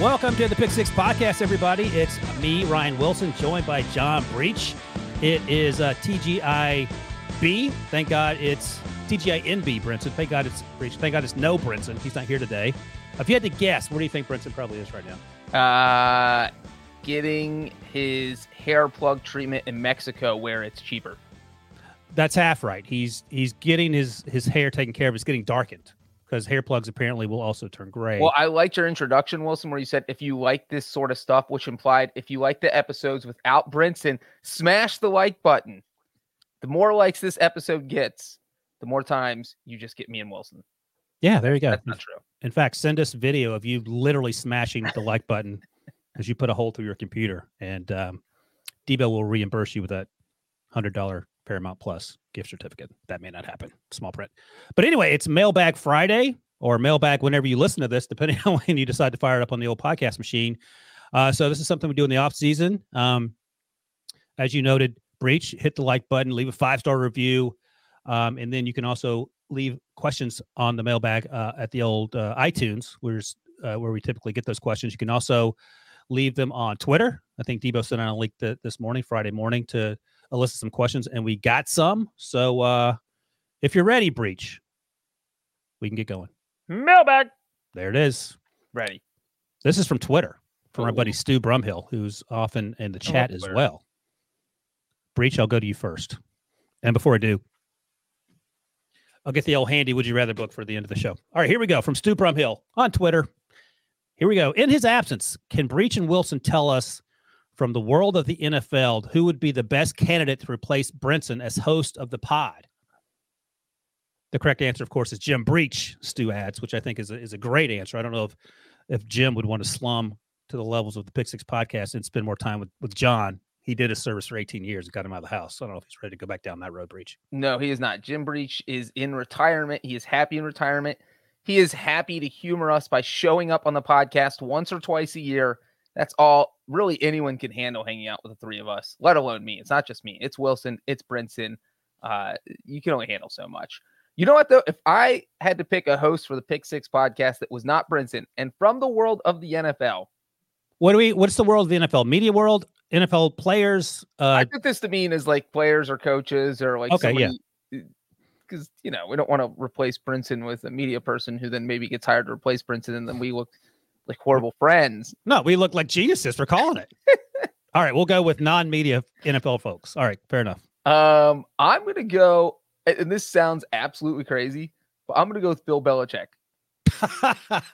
Welcome to the Pick Six Podcast, everybody. It's me, Ryan Wilson, joined by John Breach. It is uh, TGIB. Thank God it's TGINB, Brinson. Thank God it's Breach. Thank God it's no Brinson. He's not here today. If you had to guess, where do you think Brinson probably is right now? Uh, getting his hair plug treatment in Mexico where it's cheaper. That's half right. He's he's getting his his hair taken care of. It's getting darkened because hair plugs apparently will also turn gray. Well, I liked your introduction, Wilson, where you said if you like this sort of stuff, which implied if you like the episodes without Brinson, smash the like button. The more likes this episode gets, the more times you just get me and Wilson. yeah, there you go. That's not true. In fact, send us video of you literally smashing the like button as you put a hole through your computer, and um, Debo will reimburse you with that hundred dollar Paramount Plus gift certificate. That may not happen. Small print. But anyway, it's Mailbag Friday or Mailbag whenever you listen to this, depending on when you decide to fire it up on the old podcast machine. Uh, so this is something we do in the off season. Um, as you noted, Breach, hit the like button, leave a five star review, um, and then you can also leave questions on the mailbag uh, at the old uh, iTunes, where's uh, where we typically get those questions. You can also leave them on Twitter. I think Debo sent out a link th- this morning, Friday morning, to elicit some questions, and we got some. So uh, if you're ready, Breach, we can get going. Mailbag. There it is. Ready. This is from Twitter from our buddy Stu Brumhill, who's often in the chat as well. Breach, I'll go to you first. And before I do, I'll get the old handy would you rather book for the end of the show. All right, here we go from Stu Brumhill on Twitter. Here we go. In his absence, can Breach and Wilson tell us from the world of the NFL who would be the best candidate to replace Brinson as host of the pod? The correct answer, of course, is Jim Breach, Stu adds, which I think is a, is a great answer. I don't know if if Jim would want to slum to the levels of the Pick Six podcast and spend more time with, with John. He did his service for 18 years and got him out of the house. So I don't know if he's ready to go back down that road, Breach. No, he is not. Jim Breach is in retirement. He is happy in retirement. He is happy to humor us by showing up on the podcast once or twice a year. That's all really anyone can handle hanging out with the three of us, let alone me. It's not just me. It's Wilson. It's Brinson. Uh, you can only handle so much. You know what though? If I had to pick a host for the Pick Six podcast that was not Brinson and from the world of the NFL, What do we? What's the world of the NFL? Media world, NFL players. Uh, I Uh, took this to mean as like players or coaches or like Okay, yeah. Because you know we don't want to replace Brinson with a media person who then maybe gets hired to replace Brinson and then we look like horrible friends. no, we look like geniuses for calling it. All right, we'll go with non-media NFL folks. All right, fair enough. Um, I'm gonna go, and this sounds absolutely crazy, but I'm gonna go with Bill Belichick.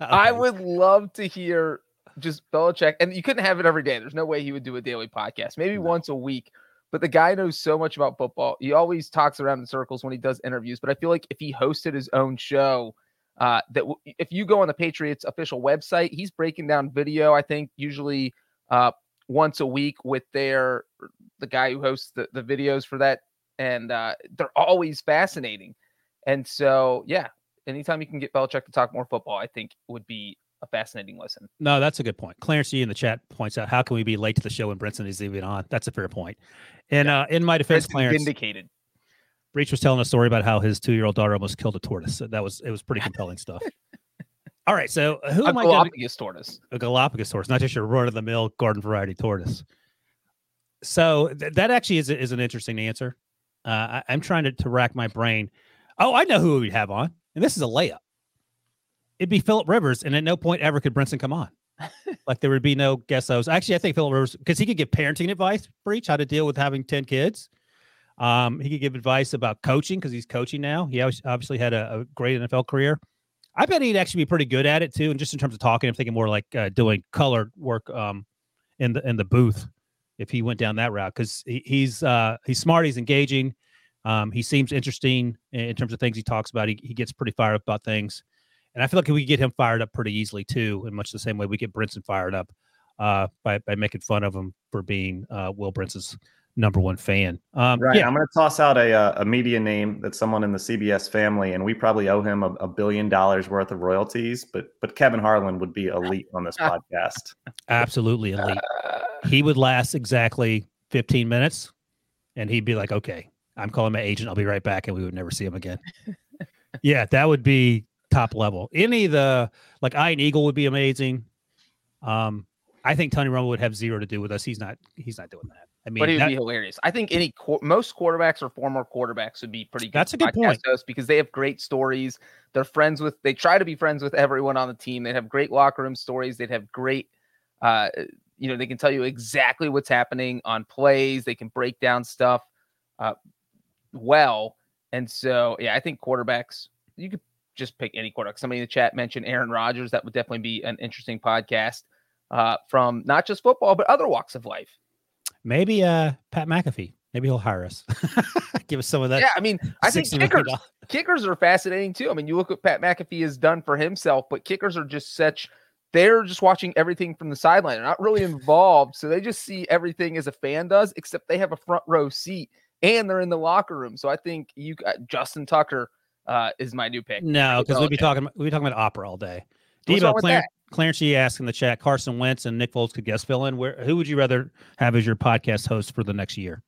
I would love to hear just Belichick, and you couldn't have it every day. There's no way he would do a daily podcast, maybe No. once a week. But the guy knows so much about football. He always talks around in circles when he does interviews. But I feel like if he hosted his own show, uh, that w- if you go on the Patriots official website, he's breaking down video. I think usually uh, once a week with their the guy who hosts the, the videos for that, and uh, they're always fascinating. And so, yeah, anytime you can get Belichick to talk more football, I think would be a fascinating listen. No, that's a good point. Clarence in the chat points out how can we be late to the show when Brinson is even on? That's a fair point. And uh, in my defense, Brinson Clarence vindicated. Breach was telling a story about how his two-year-old daughter almost killed a tortoise. So that was it was pretty compelling stuff. All right. So uh, who A am I going Galapagos tortoise. a Galapagos tortoise, not just your run of the mill garden variety tortoise. So th- that actually is, is an interesting answer. Uh, I, I'm trying to, to rack my brain. Oh, I know who we'd have on, and this is a layup. It'd be Philip Rivers, and at no point ever could Brinson come on. like there would be no guest host. Actually, I think Philip Rivers because he could give parenting advice for each how to deal with having ten kids. Um, he could give advice about coaching because he's coaching now. He obviously had a, a great NFL career. I bet he'd actually be pretty good at it too. And just in terms of talking, I'm thinking more like uh, doing color work um, in the in the booth if he went down that route because he, he's uh, he's smart, he's engaging, um, he seems interesting in, in terms of things he talks about. He, he gets pretty fired up about things, and I feel like we get him fired up pretty easily too, in much the same way we get Brinson fired up uh, by by making fun of him for being uh, Will Brinson's number one fan. Um, Right. Yeah, I'm going to toss out a, uh, a media name that's someone in the CBS family, and we probably owe him a, a billion dollars worth of royalties. But but Kevin Harlan would be elite on this podcast. absolutely elite. Uh, he would last exactly 15 minutes and he'd be like okay i'm calling my agent i'll be right back and we would never see him again yeah that would be top level any of the like Ian Eagle would be amazing um i think tony romo would have zero to do with us he's not he's not doing that i mean but he would that- be hilarious. I think any most quarterbacks or former quarterbacks would be pretty good. That's a good podcast point. because they have great stories. They're friends with. They try to be friends with everyone on the team. They'd have great locker room stories. They'd have great. Uh, you know, they can tell you exactly what's happening on plays. They can break down stuff uh, well. And so, yeah, I think quarterbacks. You could just pick any quarterback. Somebody in the chat mentioned Aaron Rodgers. That would definitely be an interesting podcast uh, from not just football but other walks of life. Maybe uh pat mcafee maybe he'll hire us give us some of that yeah, I mean, I think kickers kickers are fascinating too. I mean, you look what Pat McAfee has done for himself, but kickers are just such they're just watching everything from the sideline. They're not really involved. So they just see everything as a fan does, except they have a front row seat and they're in the locker room. So I think you got Justin Tucker uh, is my new pick. no because we'd be talking we'd be talking about opera all day What's Debo, wrong Clarence, Clarence G asked in the chat, Carson Wentz and Nick Foles could guest fill in. Where who would you rather have as your podcast host for the next year?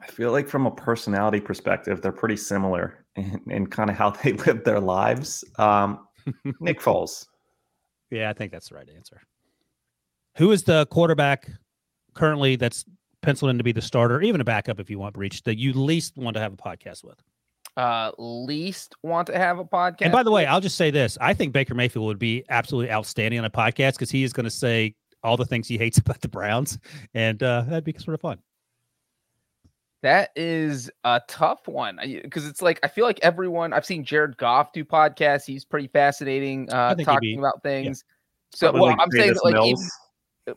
I feel like from a personality perspective, they're pretty similar in, in kind of how they live their lives. Um, Nick Foles. Yeah, I think that's the right answer. Who is the quarterback currently that's penciled in to be the starter, even a backup if you want Breach, that you least want to have a podcast with? Uh, least want to have a podcast. And by the way, I'll just say this. I think Baker Mayfield would be absolutely outstanding on a podcast because he is going to say all the things he hates about the Browns. And uh, that'd be sort of fun. That is a tough one because it's like I feel like everyone I've seen Jared Goff do podcasts. He's pretty fascinating, uh, talking be- about things. So Probably well, like I'm saying that, like, even,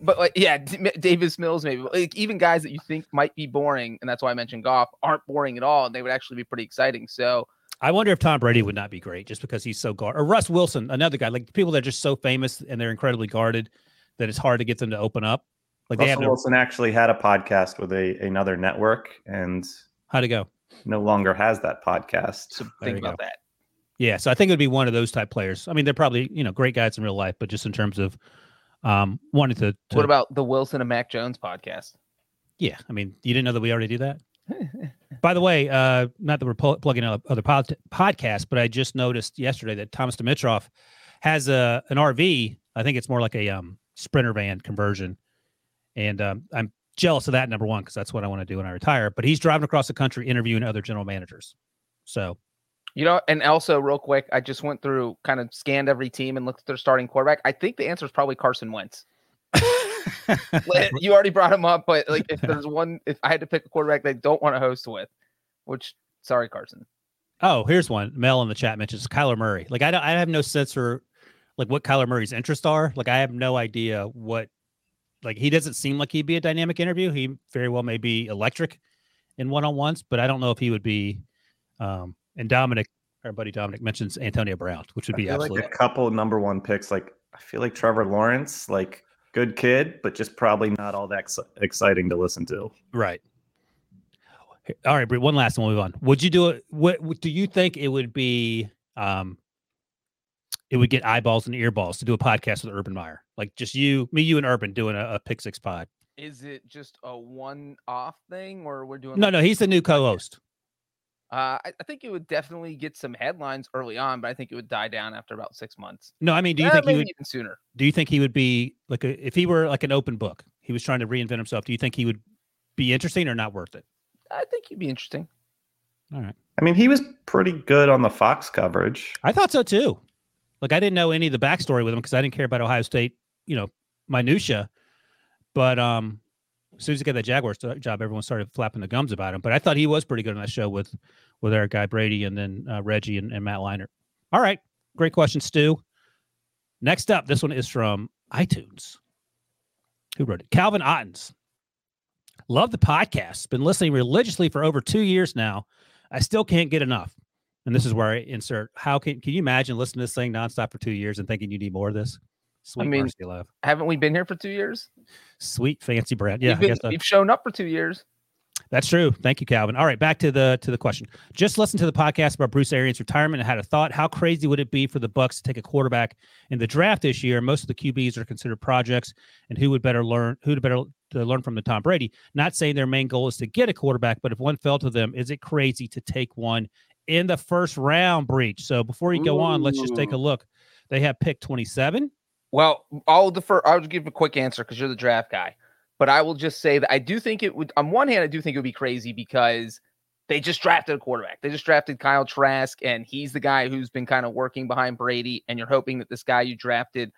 but like yeah, D- M- Davis Mills maybe like even guys that you think might be boring, and that's why I mentioned Goff, aren't boring at all, and they would actually be pretty exciting. So I wonder if Tom Brady would not be great just because he's so guarded. Or Russ Wilson, another guy, like people that are just so famous and they're incredibly guarded that it's hard to get them to open up. Like they have Russell no, Wilson actually had a podcast with a another network and how'd it go. no longer has that podcast. so think you go. about that. Yeah, so I think it would be one of those type players. I mean, they're probably you know great guys in real life, but just in terms of um wanted to, to What about the Wilson and Mac Jones podcast? yeah, I mean, you didn't know that we already do that. By the way, uh, not that we're pl- plugging out other pod- podcasts, but I just noticed yesterday that Thomas Dimitroff has a an RV. I think it's more like a um, sprinter van conversion, and um, I'm jealous of that. Number one, because that's what I want to do when I retire. But he's driving across the country interviewing other general managers. So You know, and also real quick, I just went through, kind of scanned every team and looked at their starting quarterback. I think the answer is probably Carson Wentz. You already brought him up, but like if there's one, if I had to pick a quarterback they don't want to host with, which sorry, Carson. Oh, here's one. Mel in the chat mentions Kyler Murray. Like I don't, I have no sense for like what Kyler Murray's interests are. Like I have no idea what like he doesn't seem like he'd be a dynamic interview. He very well may be electric in one on ones, but I don't know if he would be um and Dominic, our buddy Dominic mentions Antonio Brown, which would I be feel absolutely like a couple number one picks. Like I feel like Trevor Lawrence, like good kid, but just probably not all that ex- exciting to listen to. right. All right, Bree, one last one. We'll move on. Would you do it? What, what do you think it would be? Um, it would get eyeballs and earballs to do a podcast with Urban Meyer, like just you, me, you, and Urban doing a, a Pick Six pod. Is it just a one-off thing, or we're doing? No, like- no, he's the new co-host. Uh, I, I think it would definitely get some headlines early on, but I think it would die down after about six months. No, I mean, do you think he would? even sooner? Do you think he would be like a, if he were like an open book? He was trying to reinvent himself. Do you think he would be interesting or not worth it? I think he'd be interesting. All right. I mean, he was pretty good on the Fox coverage. I thought so too. Like I didn't know any of the backstory with him because I didn't care about Ohio State, you know, minutia. But um, as soon as he got that Jaguars job, everyone started flapping the gums about him. But I thought he was pretty good on that show with with our Guy Brady and then uh, Reggie and, and Matt Leinart. All right, great question, Stu. Next up, this one is from iTunes. Who wrote it? Calvin Ottens. Love the podcast. Been listening religiously for over two years now. I still can't get enough. And this is where I insert. How can can you imagine listening to this thing nonstop for two years and thinking you need more of this? Sweet mean, mercy love, Haven't we been here for two years? sweet fancy bread. Yeah, we've, I been- we've shown up for two years. That's true. Thank you, Calvin. All right, back to the to the question. Just listen to the podcast about Bruce Arians' retirement and had a thought. How crazy would it be for the Bucs to take a quarterback in the draft this year? Most of the QBs are considered projects, and who would better learn who to better to learn from the Tom Brady? Not saying their main goal is to get a quarterback, but if one fell to them, is it crazy to take one in the first round? Breach. So before you go on, let's just take a look. They have pick twenty seven. Well, I'll defer. I'll give a quick answer because you're the draft guy. But I will just say that I do think it would. On one hand, I do think it would be crazy because they just drafted a quarterback. They just drafted Kyle Trask, and he's the guy who's been kind of working behind Brady. And you're hoping that this guy you drafted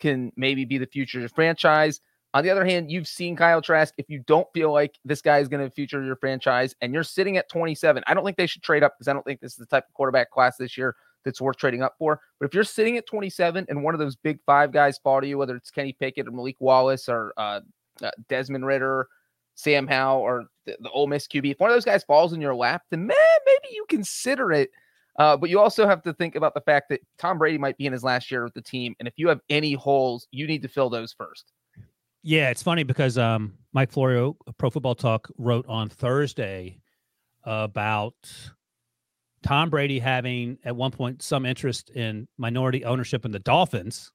can maybe be the future of your franchise. On the other hand, you've seen Kyle Trask. If you don't feel like this guy is going to future your franchise, and you're sitting at 27, I don't think they should trade up because I don't think this is the type of quarterback class this year that's worth trading up for. But if you're sitting at 27 and one of those big five guys fall to you, whether it's Kenny Pickett or Malik Willis or uh, uh, Desmond Ridder, Sam Howell, or the, the Ole Miss QB, if one of those guys falls in your lap, then man, maybe you consider it. Uh, but you also have to think about the fact that Tom Brady might be in his last year with the team, and if you have any holes, you need to fill those first. Yeah, it's funny because um, Mike Florio, Pro Football Talk, wrote on Thursday about Tom Brady having at one point some interest in minority ownership in the Dolphins,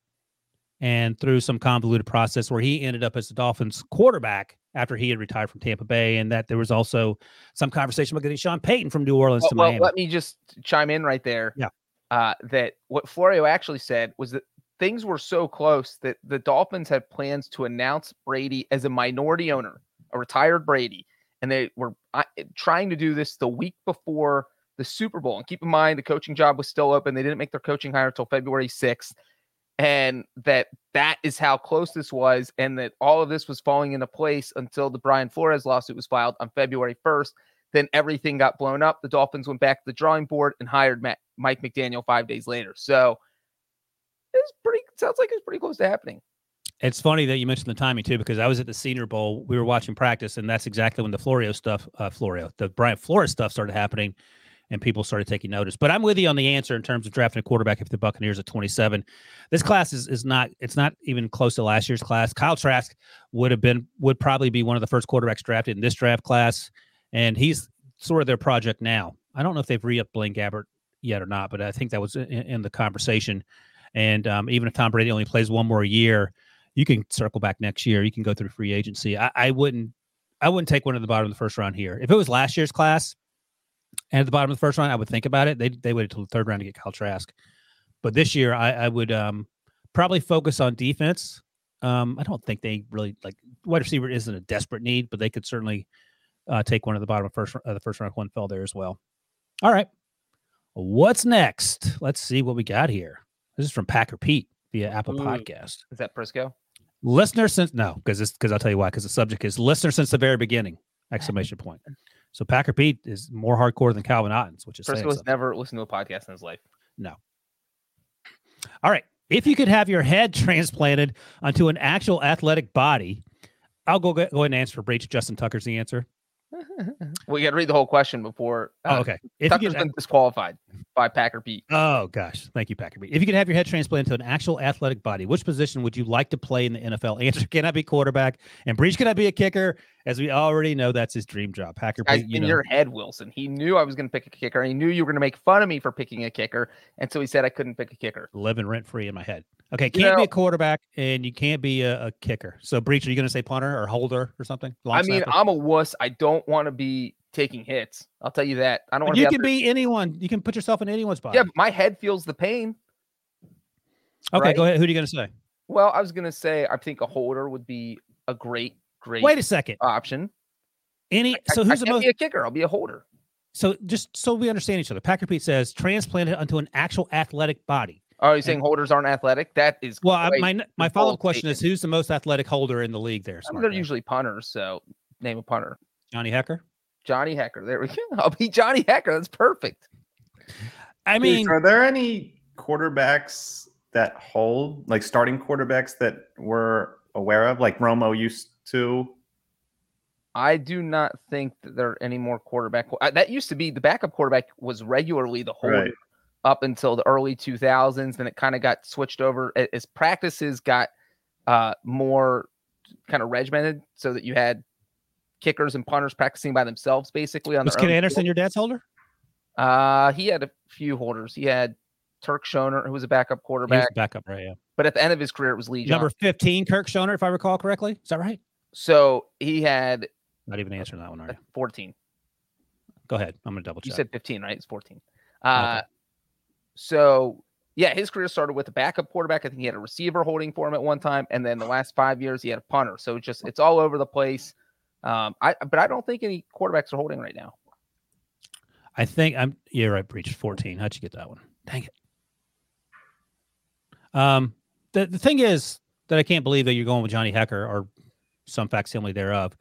and through some convoluted process where he ended up as the Dolphins quarterback after he had retired from Tampa Bay, and that there was also some conversation about getting Sean Payton from New Orleans Well, to well, Miami. let me just chime in right there. Yeah. Uh, that what Florio actually said was that things were so close that the Dolphins had plans to announce Brady as a minority owner, a retired Brady, and they were uh, trying to do this the week before the Super Bowl. And keep in mind, the coaching job was still open; they didn't make their coaching hire until February sixth, and that that is how close this was, and that all of this was falling into place until the Brian Flores lawsuit was filed on February first. Then everything got blown up. The Dolphins went back to the drawing board and hired Matt, Mike McDaniel five days later. So it's pretty. Sounds like it's pretty close to happening. It's funny that you mentioned the timing too, because I was at the Senior Bowl. We were watching practice, and that's exactly when the Florio stuff, uh, Florio, the Brian Flores stuff started happening, and people started taking notice. But I'm with you on the answer in terms of drafting a quarterback if the Buccaneers at 27. This class is is not. It's not even close to last year's class. Kyle Trask would have been would probably be one of the first quarterbacks drafted in this draft class, and he's sort of their project now. I don't know if they've re-upped Blaine Gabbert yet or not, but I think that was in, in the conversation. And um, even if Tom Brady only plays one more year, you can circle back next year. You can go through free agency. I, I wouldn't. I wouldn't take one at the bottom of the first round here. If it was last year's class, and at the bottom of the first round, I would think about it. They they waited till the third round to get Kyle Trask, but this year I, I would um, probably focus on defense. Um, I don't think they really like wide receiver isn't a desperate need, but they could certainly uh, take one at the bottom of first uh, the first round. if One fell there as well. All right, what's next? Let's see what we got here. This is from Packer Pete via Apple Ooh. Podcast. Is that Prisco? Listener since no, because because I'll tell you why. Because the subject is listener since the very beginning! Exclamation point. So Packer Pete is more hardcore than Calvin Ottens, which is has something. never listened to a podcast in his life. No. All right. If you could have your head transplanted onto an actual athletic body, I'll go go ahead and answer for Breach. Justin Tucker's the answer. well, you got to read the whole question before. Oh, uh, okay. If Tucker's could, been disqualified by Packer Pete. oh gosh, thank you, Packer Pete. If you could have your head transplanted to an actual athletic body, which position would you like to play in the NFL? Answer: Can I be quarterback? And Breach, can I be a kicker? As we already know, that's his dream job. Packer Guys, you in know, your head, Wilson. He knew I was going to pick a kicker. He knew you were going to make fun of me for picking a kicker, and so he said I couldn't pick a kicker. living rent free in my head. Okay, can't be know- a quarterback and you can't be a, a kicker. So, Breach, are you going to say punter or holder or something? Long I mean, snapper? I'm a wuss. I don't want to be taking hits. I'll tell you that. I don't want You to can be anyone. You can put yourself in anyone's body. Yeah, my head feels the pain. okay, right? go ahead. Who are you going to say? Well, I was gonna say I think a holder would be a great, great Wait a second. option. Any. I- So I who's the can't most? be a kicker? I'll be a holder. So just so we understand each other, Packer Pete says transplanted onto an actual athletic body. Oh, you're saying holders aren't athletic? That is Well, I, quite- my my follow up question is who's the most athletic holder in the league? There, I mean, they're guy? usually punters. So name a punter. Johnny Hekker. Johnny Hekker. There we go. I'll be Johnny Hekker. That's perfect. I Dude, mean, are there any quarterbacks that hold, like starting quarterbacks that we're aware of, like Romo used to? I do not think that there are any more quarterback. That used to be the backup quarterback was regularly the holder Right. up until the early 2000s. Then it kind of got switched over as practices got uh, more kind of regimented, so that you had kickers and punters practicing by themselves, basically. On was their Ken Anderson field. your dad's holder? Uh, he had a few holders. He had Turk Schonert, who was a backup He was quarterback, backup, right? Yeah. but at the end of his career, it was Lee Number fifteen, Kirk Schonert, if I recall correctly. Is that right? So he had Not even answering that one, are you? 14. Go ahead. I'm gonna double check. You said 15, right? It's 14. Uh, so yeah, his career started with a backup quarterback. I think he had a receiver holding for him at one time, and then the last five years he had a punter. So it's just it's all over the place. Um, I but I don't think any quarterbacks are holding right now. I think I'm. You're right. Breach 14. How'd you get that one? Dang it. Um, the the thing is that I can't believe that you're going with Johnny Hekker or some facsimile thereof.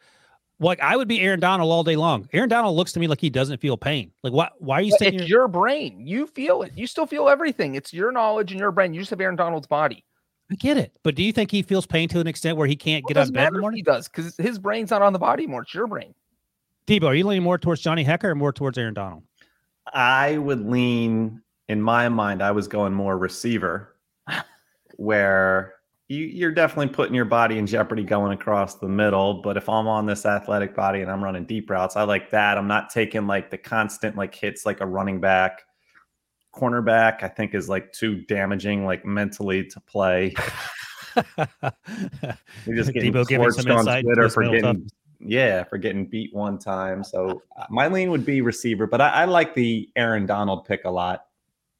Like I would be Aaron Donald all day long. Aaron Donald looks to me like he doesn't feel pain. Like why? Why are you But sitting It's here? your brain. You feel it. You still feel everything. It's your knowledge and your brain. You just have Aaron Donald's body. I get it, but do you think he feels pain to an extent where he can't Well, get it out of bed in the if morning? He does because his brain's not on the body more. It's your brain. Debo, are you leaning more towards Johnny Hekker or more towards Aaron Donald? I would lean, in my mind, I was going more receiver, where you, you're definitely putting your body in jeopardy going across the middle. But if I'm on this athletic body and I'm running deep routes, I like that. I'm not taking like the constant like hits like a running back. Cornerback, I think, is like too damaging, like mentally to play. You're just getting Debo giving torched some on Twitter for getting yeah, for getting beat one time. So uh, my lean would be receiver, but I, I like the Aaron Donald pick a lot.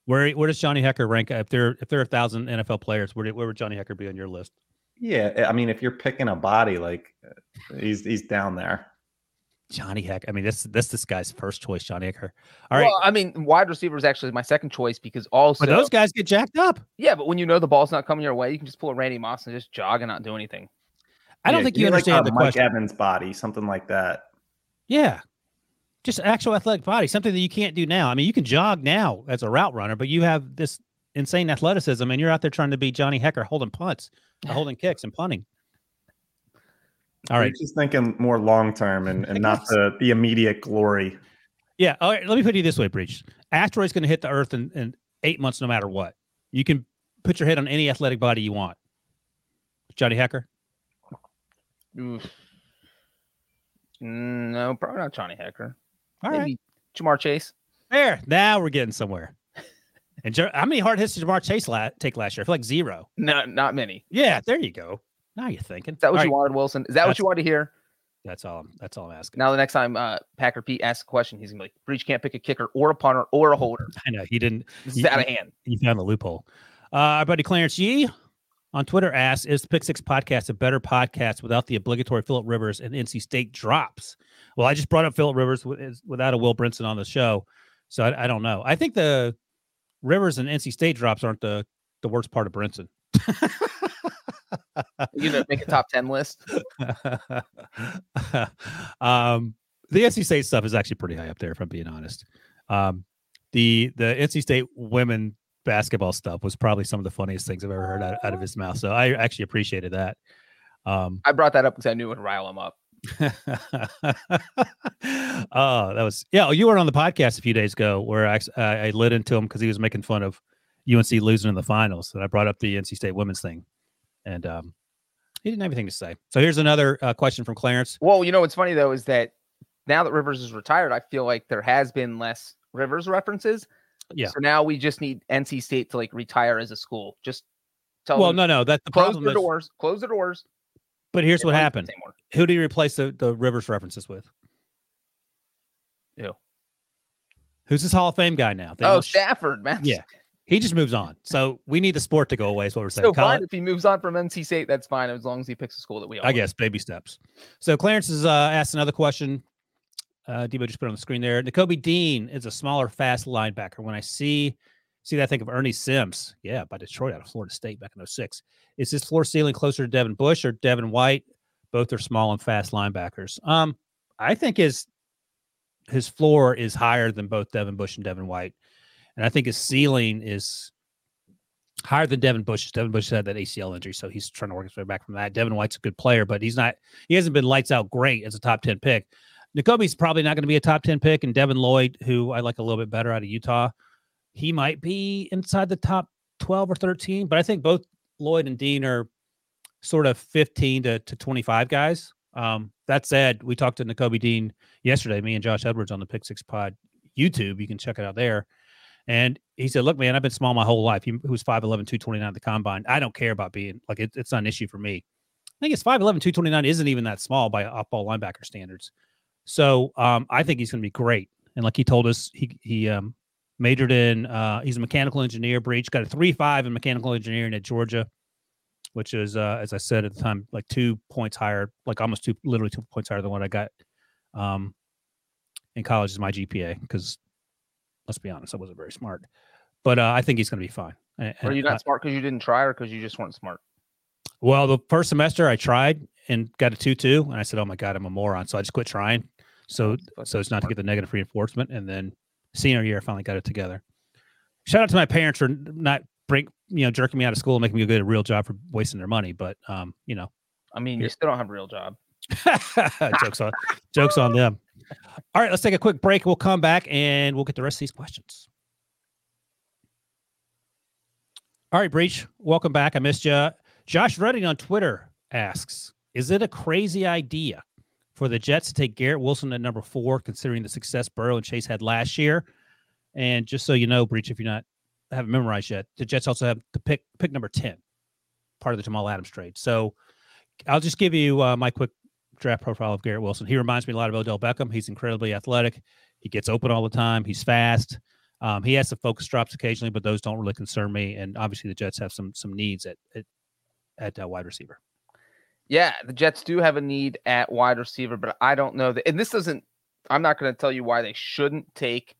Where where does Johnny Hekker rank? If there if there are a thousand NFL players, where, where would Johnny Hekker be on your list? Yeah, I mean, if you're picking a body, like uh, he's he's down there. Johnny Hekker. I mean, this this this guy's first choice, Johnny Hekker. All right, Well, I mean, wide receiver is actually my second choice because also but those guys get jacked up. yeah, but when you know the ball's not coming your way, you can just pull a Randy Moss and just jog and not do anything. I don't Yeah, think you me like understand a the Mike question. Evans body, something like that. Yeah, just actual athletic body, something that you can't do now. I mean, you can jog now as a route runner, but you have this insane athleticism, and you're out there trying to be Johnny Hekker holding punts, holding kicks, and punting. All right, just thinking more long term and, and not the the immediate glory. Yeah. All right. Let me put it this way, Breach. Asteroid's going to hit the Earth in, in eight months, no matter what. You can put your head on any athletic body you want. Johnny Hekker. Oof. Mm, No, probably not Johnny Hekker. All right. Maybe Ja'Marr Chase. There. Now we're getting somewhere. And Jer- how many hard hits did Ja'Marr Chase la- take last year? I feel like zero. No, not many. Yeah. There you go. Now you're thinking. Is that what All you right, wanted, Wilson? Is that what you wanted to hear? That's all. I'm, that's all I'm asking. Now, the next time uh, Packer Pete asks a question, he's gonna be like, "Breach can't pick a kicker or a punter or a holder. I know he didn't. This is You- out of hand." He found the loophole. Uh, our buddy Clarence Yee on Twitter asks, "Is the Pick Six podcast a better podcast without the obligatory Philip Rivers and NC State drops?" Well, I just brought up Philip Rivers without a Will Brinson on the show, so I, I don't know. I think the Rivers and NC State drops aren't the the worst part of Brinson. You know, make a top ten list. um, the NC State stuff is actually pretty high up there, if I'm being honest. Um, the the NC State women basketball stuff was probably some of the funniest things I've ever heard out, out of his mouth. So I actually appreciated that. Um, I brought that up because I knew it would rile him up. oh, that was yeah. You were on the podcast a few days ago where I I, lit into him because he was making fun of UNC losing in the finals, and I brought up the NC State women's thing, and um, he didn't have anything to say. So here's another uh, question from Clarence. Well, you know what's funny though is that now that Rivers is retired, I feel like there has been less Rivers references. Yeah. So now we just need NC State to like retire as a school. Just tell Well, them no, no, that the close problem the is. doors, close the doors. But here's They what happened. Who do you replace the, the Rivers references with? Ew. who's this Hall of Fame guy now? They Oh, Stafford, man. Yeah. he just moves on. So we need the sport to go away. Is what we're saying. So fine if he moves on from NC State, that's fine as long as he picks a school that we all. I guess baby steps. So Clarence has uh, asked another question. Uh, Debo just put it on the screen there. Nakobe Dean is a smaller, fast linebacker. When I see see that, think of Ernie Sims. Yeah, by Detroit out of Florida State back in 06. Is this floor ceiling closer to Devin Bush or Devin White? Both are small and fast linebackers. Um, I think his his floor is higher than both Devin Bush and Devin White, and I think his ceiling is higher than Devin Bush. Devin Bush had that ACL injury, so he's trying to work his way back from that. Devin White's a good player, but he's not. He hasn't been lights out great as a top ten pick. Nakobe's probably not going to be a top ten pick, and Devin Lloyd, who I like a little bit better out of Utah, he might be inside the top twelve or thirteen. But I think both Lloyd and Dean are sort of fifteen to, to twenty five guys. Um, that said, we talked to Nakobe Dean yesterday, me and Josh Edwards on the Pick Six Pod YouTube. You can check it out there. And he said, Look, man, I've been small my whole life. He, he was 5'11, 229 at the combine. I don't care about being like it, it's not an issue for me. I think it's 5'11, 229 isn't even that small by off ball linebacker standards. So um, I think he's going to be great. And like he told us, he, he um, majored in, uh, he's a mechanical engineer, Breach, got a 3-5 in mechanical engineering at Georgia, which is, uh, as I said at the time, like two points higher, like almost two, literally two points higher than what I got um, in college is my GPA because let's be honest, I wasn't very smart. But uh, I think he's going to be fine. And- Were you not smart because you didn't try, or because you just weren't smart? well, the first semester I tried and got a two two, and I said, "Oh my god, I'm a moron." So I just quit trying. So so it's not to get the negative reinforcement. And then senior year, I finally got it together. Shout out to my parents for not break you know jerking me out of school and making me go get a real job for wasting their money. But um, you know, I mean, you still don't have a real job. jokes on jokes on them. All right, let's take a quick break. We'll come back and we'll get the rest of these questions. All right, Breach, welcome back. I missed you. Josh Redding on Twitter asks, "Is it a crazy idea for the Jets to take Garrett Wilson at number four, considering the success Burrow and Chase had last year?" And just so you know, Breach, if you're not haven't memorized yet, the Jets also have to pick pick number ten, part of the Jamal Adams trade. So I'll just give you uh, my quick draft profile of Garrett Wilson. He reminds me a lot of Odell Beckham. He's incredibly athletic. He gets open all the time. He's fast. Um, he has some focus drops occasionally, but those don't really concern me. And obviously, the Jets have some some needs at at, at uh, wide receiver. Yeah, the Jets do have a need at wide receiver, but I don't know that. And this doesn't. I'm not going to tell you why they shouldn't take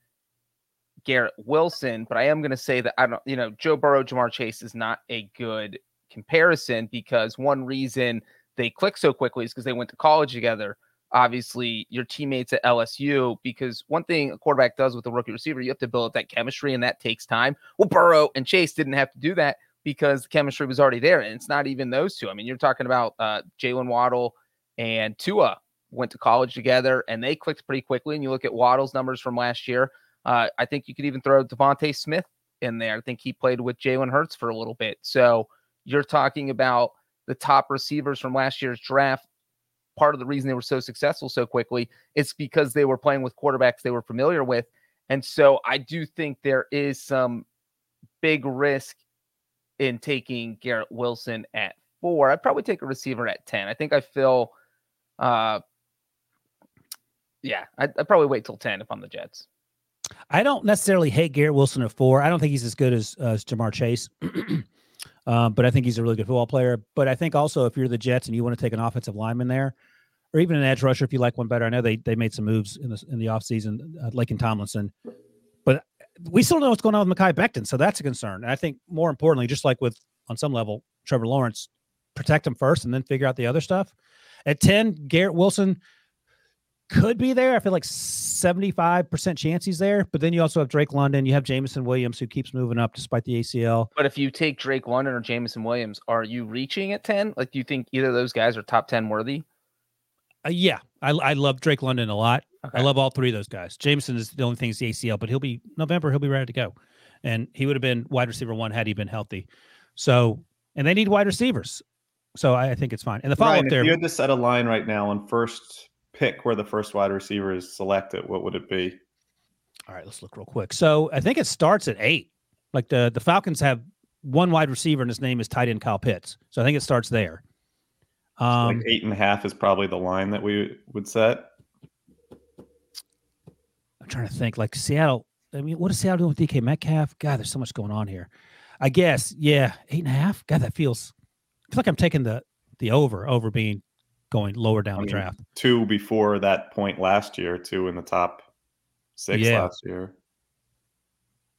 Garrett Wilson, but I am going to say that I don't. You know, Joe Burrow, Ja'Marr Chase is not a good comparison because one reason they click so quickly is because they went to college together. Obviously, your teammates at LSU, because one thing a quarterback does with a rookie receiver, you have to build up that chemistry, and that takes time. Well, Burrow and Chase didn't have to do that because the chemistry was already there. And it's not even those two. I mean, you're talking about uh, Jaylen Waddle and Tua went to college together and they clicked pretty quickly. And you look at Waddle's numbers from last year. Uh, I think you could even throw DeVonta Smith in there. I think he played with Jalen Hurts for a little bit. So you're talking about the top receivers from last year's draft. Part of the reason they were so successful so quickly is because they were playing with quarterbacks they were familiar with. And so I do think there is some big risk in taking Garrett Wilson at four. I'd probably take a receiver at 10. I think I feel, uh, yeah, I'd, I'd probably wait till 10 if I'm the Jets. I don't necessarily hate Garrett Wilson at four. I don't think he's as good as, uh, as Ja'Marr Chase, um, but I think he's a really good football player. But I think also if you're the Jets and you want to take an offensive lineman there, or even an edge rusher if you like one better. I know they they made some moves in the in the offseason, uh, Laken Tomlinson, but we still don't know what's going on with Mekhi Becton, so that's a concern. And I think more importantly, just like with on some level Trevor Lawrence, protect him first and then figure out the other stuff. At ten, Garrett Wilson could be there. I feel like 75% chance he's there. But then you also have Drake London. You have Jameson Williams who keeps moving up despite the ACL. But if you take Drake London or Jameson Williams, are you reaching at 10? Like, do you think either of those guys are top 10 worthy? Uh, yeah, I, I love Drake London a lot. Okay. I love all three of those guys. Jameson is the only thing is the ACL, but he'll be November. He'll be ready to go, and he would have been wide receiver one had he been healthy. So, and they need wide receivers. So I, I think it's fine. And the follow up if you had to set a line right now on first pick where the first wide receiver is selected, what would it be? All right, let's look real quick. So I think it starts at eight. Like the the Falcons have one wide receiver, and his name is tight end Kyle Pitts. So I think it starts there. Um, like eight and a half is probably the line that we would set. I'm trying to think. Like Seattle, I mean, what is Seattle doing with DK Metcalf? God, there's so much going on here. I guess, yeah, eight and a half. God, that feels feels like I'm taking the the over over being going lower down I the draft. Two before that point last year, two in the top six Yeah. last year.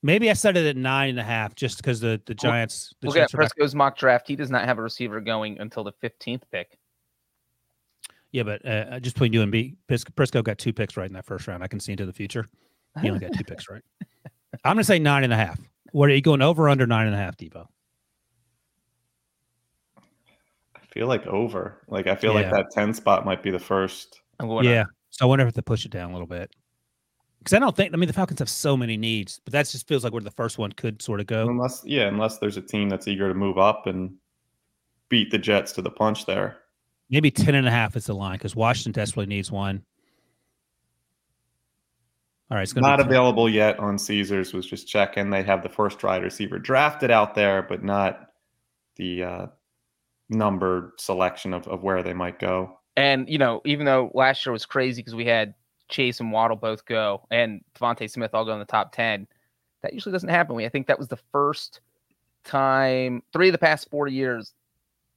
Maybe I set it at nine and a half just because the the Giants. The Look at Giants are back- mock draft. He does not have a receiver going until the 15th pick. Yeah, but uh, just between you and me, Pris- Prisco got two picks right in that first round. I can see into the future. He only got two picks right. I'm going to say nine and a half. What are you going over or under nine and a half, Debo? I feel like over. Like I feel Yeah. like that ten spot might be the first. I'm going yeah. So I wonder if they push it down a little bit. Because I don't think, I mean, the Falcons have so many needs, but that just feels like where the first one could sort of go. Unless yeah, unless there's a team that's eager to move up and beat the Jets to the punch there. Maybe 10 and a half is the line because Washington desperately needs one. All right. It's going to Not be available yet on Caesars. Was just checking. They have the first wide receiver drafted out there, but not the uh, numbered selection of, of where they might go. And you know, even though last year was crazy because we had Chase and Waddle both go, and DeVonta Smith all go in the top ten, that usually doesn't happen. We I think that was the first time three of the past four years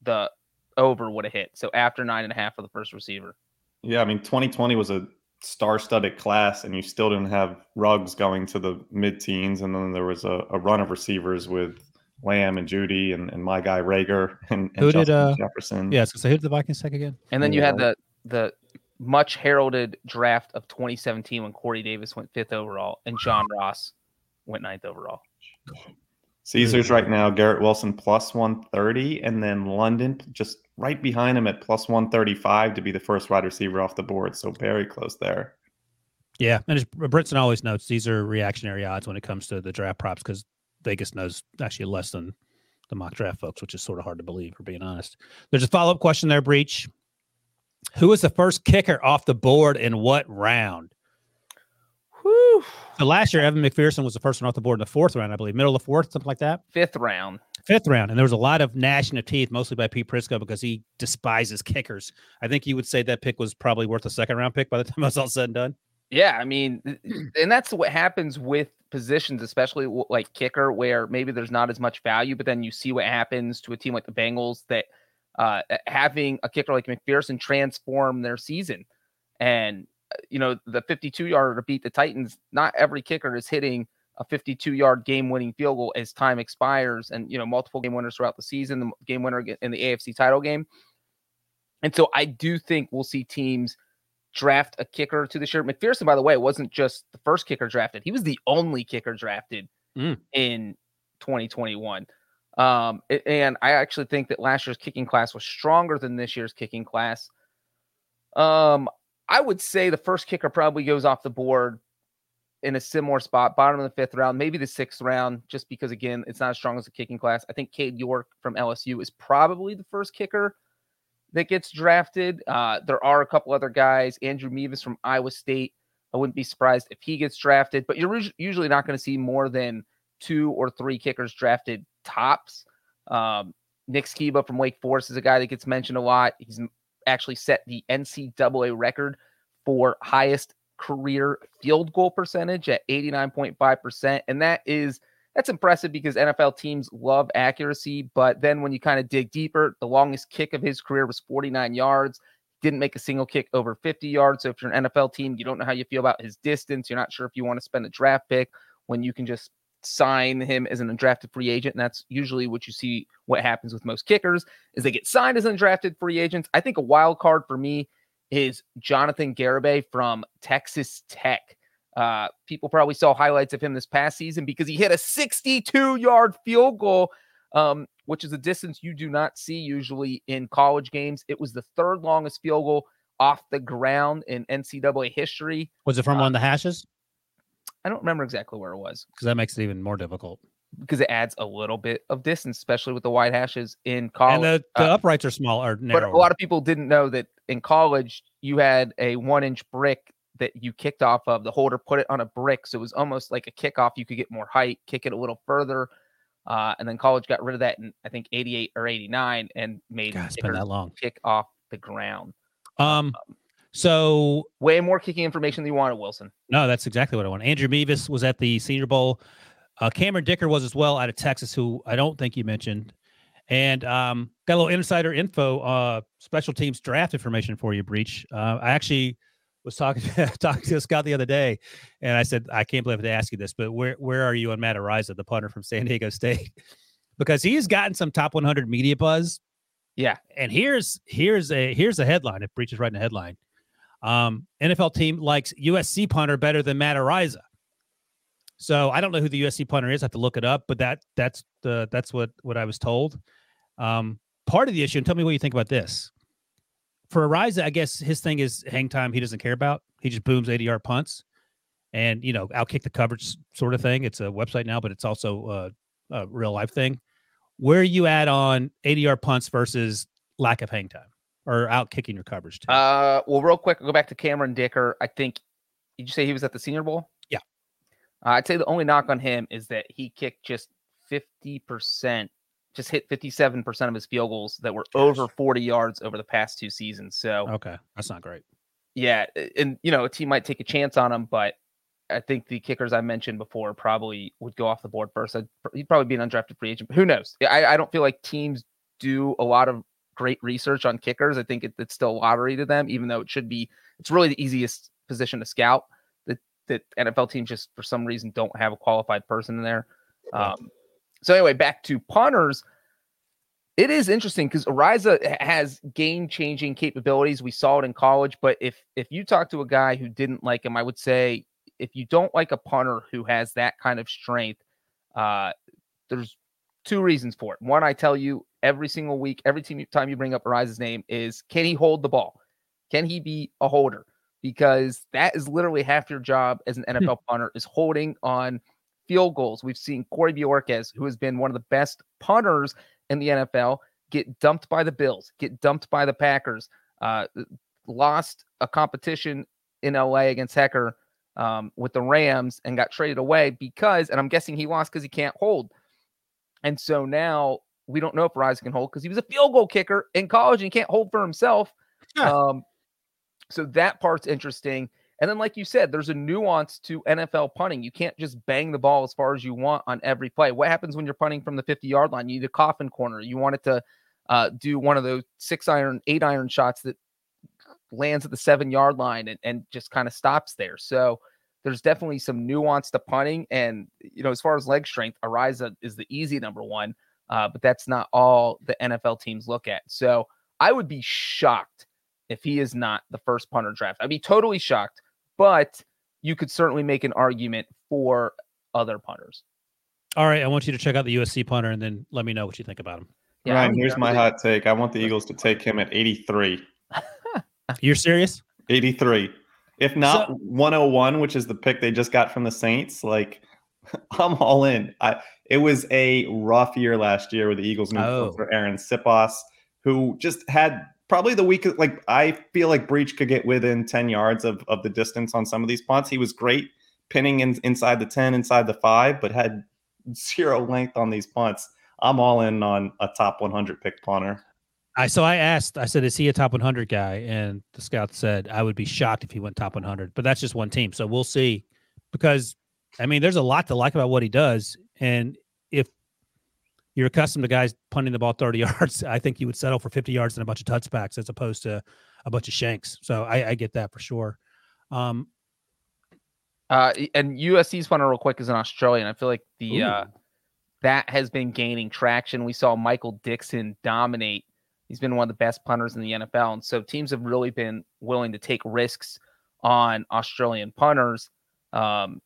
the over would have hit. So after nine and a half for the first receiver. Yeah, I mean, 2020 was a star-studded class, and you still didn't have Ruggs going to the mid-teens, and then there was a, a run of receivers with Lamb and Jeudy and, and my guy Reagor and, and Who did, uh, Jefferson. Yeah. So who did the Vikings take again? And then you had the the much heralded draft of 2017 when Corey Davis went fifth overall and John Ross went ninth overall. Caesars right now, Garrett Wilson plus 130, and then London just right behind him at plus 135 to be the first wide receiver off the board. So very close there. Yeah. And as Brinson always notes, these are reactionary odds when it comes to the draft props because Vegas knows actually less than the mock draft folks, which is sort of hard to believe, for being honest. There's a follow up question there, Breach. Who was the first kicker off the board in what round? Whew. So last year, Evan McPherson was the first one off the board in the fourth round, I believe, middle of the fourth, something like that. Fifth round. Fifth round, and there was a lot of gnashing of teeth, mostly by Pete Prisco because he despises kickers. I think you would say that pick was probably worth a second round pick by the time it was all said and done. Yeah, I mean, and that's what happens with positions, especially like kicker, where maybe there's not as much value, but then you see what happens to a team like the Bengals that uh, having a kicker like McPherson transform their season. And uh, you know, the 52 yarder to beat the Titans. Not every kicker is hitting a 52 yard game winning field goal as time expires, and you know, multiple game winners throughout the season. The game winner in the AFC title game. And so I do think we'll see teams draft a kicker to this year. McPherson, by the way, wasn't just the first kicker drafted; he was the only kicker drafted Mm. in 2021. Um, and I actually think that last year's kicking class was stronger than this year's kicking class. Um, I would say the first kicker probably goes off the board in a similar spot, bottom of the fifth round, maybe the sixth round, just because again, it's not as strong as the kicking class. I think Cade York from LSU is probably the first kicker that gets drafted. Uh, there are a couple other guys. Andrew Mevis from Iowa State. I wouldn't be surprised if he gets drafted, but you're usually not going to see more than two or three kickers drafted tops. Um, Nick Sciba from Wake Forest is a guy that gets mentioned a lot. He's actually set the NCAA record for highest career field goal percentage at 89.5%. And that is that's impressive because NFL teams love accuracy. But then when you kind of dig deeper, the longest kick of his career was 49 yards. Didn't make a single kick over 50 yards. So if you're an NFL team, you don't know how you feel about his distance. You're not sure if you want to spend a draft pick when you can just sign him as an undrafted free agent. And that's usually what you see what happens with most kickers is they get signed as undrafted free agents. I think a wild card for me is Jonathan Garibay from Texas Tech. Uh, people probably saw highlights of him this past season because he hit a 62 yard field goal, um, which is a distance you do not see usually in college games. It was the third longest field goal off the ground in NCAA history. Was it from Uh, one of the hashes? I don't remember exactly where it was Because that makes it even more difficult. because it adds a little bit of distance, especially with the wide hashes in college. and the, the uh, uprights are small or but a lot of people didn't know that in college you had a one inch brick that you kicked off of. The holder put it on a brick, so it was almost like a kickoff. You could get more height, kick it a little further. Uh, and then college got rid of that in I think 88 or 89 and made God, it's been that long. kick off the ground. Um, So way more kicking information than you wanted, Wilson. No, that's exactly what I want. Andrew Mevis was at the Senior Bowl. Uh, Cameron Dicker was as well out of Texas, who I don't think you mentioned. And um, got a little insider info, uh, special teams draft information for you, Breach. Uh, I actually was talking talking to Scott the other day, and I said I can't believe I have to ask you this, but where where are you on Matt Araiza, the punter from San Diego State? because he's gotten some top 100 media buzz. Yeah, and here's here's a here's a headline. If Breach is writing a headline, um, NFL team likes USC punter better than Matt Araiza. So I don't know who the USC punter is. I have to look it up, but that that's the that's what what I was told. Um, part of the issue, and tell me what you think about this. For Araiza, I guess his thing is hang time. He doesn't care about. He just booms 80 yard punts, and you know outkick the coverage sort of thing. It's a website now, but it's also a, a real life thing. Where you at on 80 yard punts versus lack of hang time? Or out kicking your coverage too? Uh, well, real quick, I'll go back to Cameron Dicker. I think did you say he was at the Senior Bowl? Yeah. Uh, I'd say the only knock on him is that he kicked just fifty percent, just hit fifty-seven percent of his field goals that were Gosh. over forty yards over the past two seasons. So okay, that's not great. Yeah, and you know a team might take a chance on him, but I think the kickers I mentioned before probably would go off the board first. I'd, he'd probably be an undrafted free agent. Who knows? I, I don't feel like teams do a lot of great research on kickers. I think it, it's still lottery to them, even though it should be. It's really the easiest position to scout. That that NFL teams just for some reason don't have a qualified person in there. Um, so anyway, back to punters. It is interesting because Araiza has game changing capabilities. We saw it in college, but if if you talk to a guy who didn't like him, I would say if you don't like a punter who has that kind of strength, uh, there's two reasons for it. One, I tell you every single week, every time you bring up Araiza's name is can he hold the ball? Can he be a holder? Because that is literally half your job as an hmm. NFL punter is holding on field goals. We've seen Corey Bojorquez, who has been one of the best punters in the NFL, get dumped by the Bills, get dumped by the Packers, uh, lost a competition in LA against Hekker um, with the Rams and got traded away because, and I'm guessing he lost because he can't hold. And so now we don't know if Rise can hold because he was a field goal kicker in college and he can't hold for himself. Yeah. Um, so that part's interesting. And then, like you said, there's a nuance to NFL punting. You can't just bang the ball as far as you want on every play. What happens when you're punting from the 50 yard line? You need a coffin corner. You want it to uh, do one of those six iron, eight iron shots that lands at the seven yard line and, and just kind of stops there. So there's definitely some nuance to punting. And, you know, as far as leg strength, Araiza is the easy number one uh, but that's not all the NFL teams look at. So I would be shocked if he is not the first punter draft. I'd be totally shocked, but you could certainly make an argument for other punters. All right, I want you to check out the USC punter and then let me know what you think about him. Yeah, Ryan, here's my hot take. I want the Eagles to take him at 83. You're serious? 83. If not so, 101, which is the pick they just got from the Saints, like I'm all in. I it was a rough year last year with the Eagles new oh. for Arryn Siposs, who just had probably the weakest. Like I feel like Breach could get within 10 yards of, of the distance on some of these punts. He was great pinning in, inside the 10, inside the five, but had zero length on these punts. I'm all in on a top 100 pick punter. I so I asked, I said, is he a top 100 guy? And the scout said I would be shocked if he went top 100, but that's just one team, so we'll see. Because I mean, there's a lot to like about what he does. And if you're accustomed to guys punting the ball 30 yards, I think you would settle for 50 yards and a bunch of touchbacks as opposed to a bunch of shanks. So I, I get that for sure. Um, uh, and USC's punter real quick is an Australian. I feel like the uh, that has been gaining traction. We saw Michael Dickson dominate. He's been one of the best punters in the NFL, and so teams have really been willing to take risks on Australian punters. Um,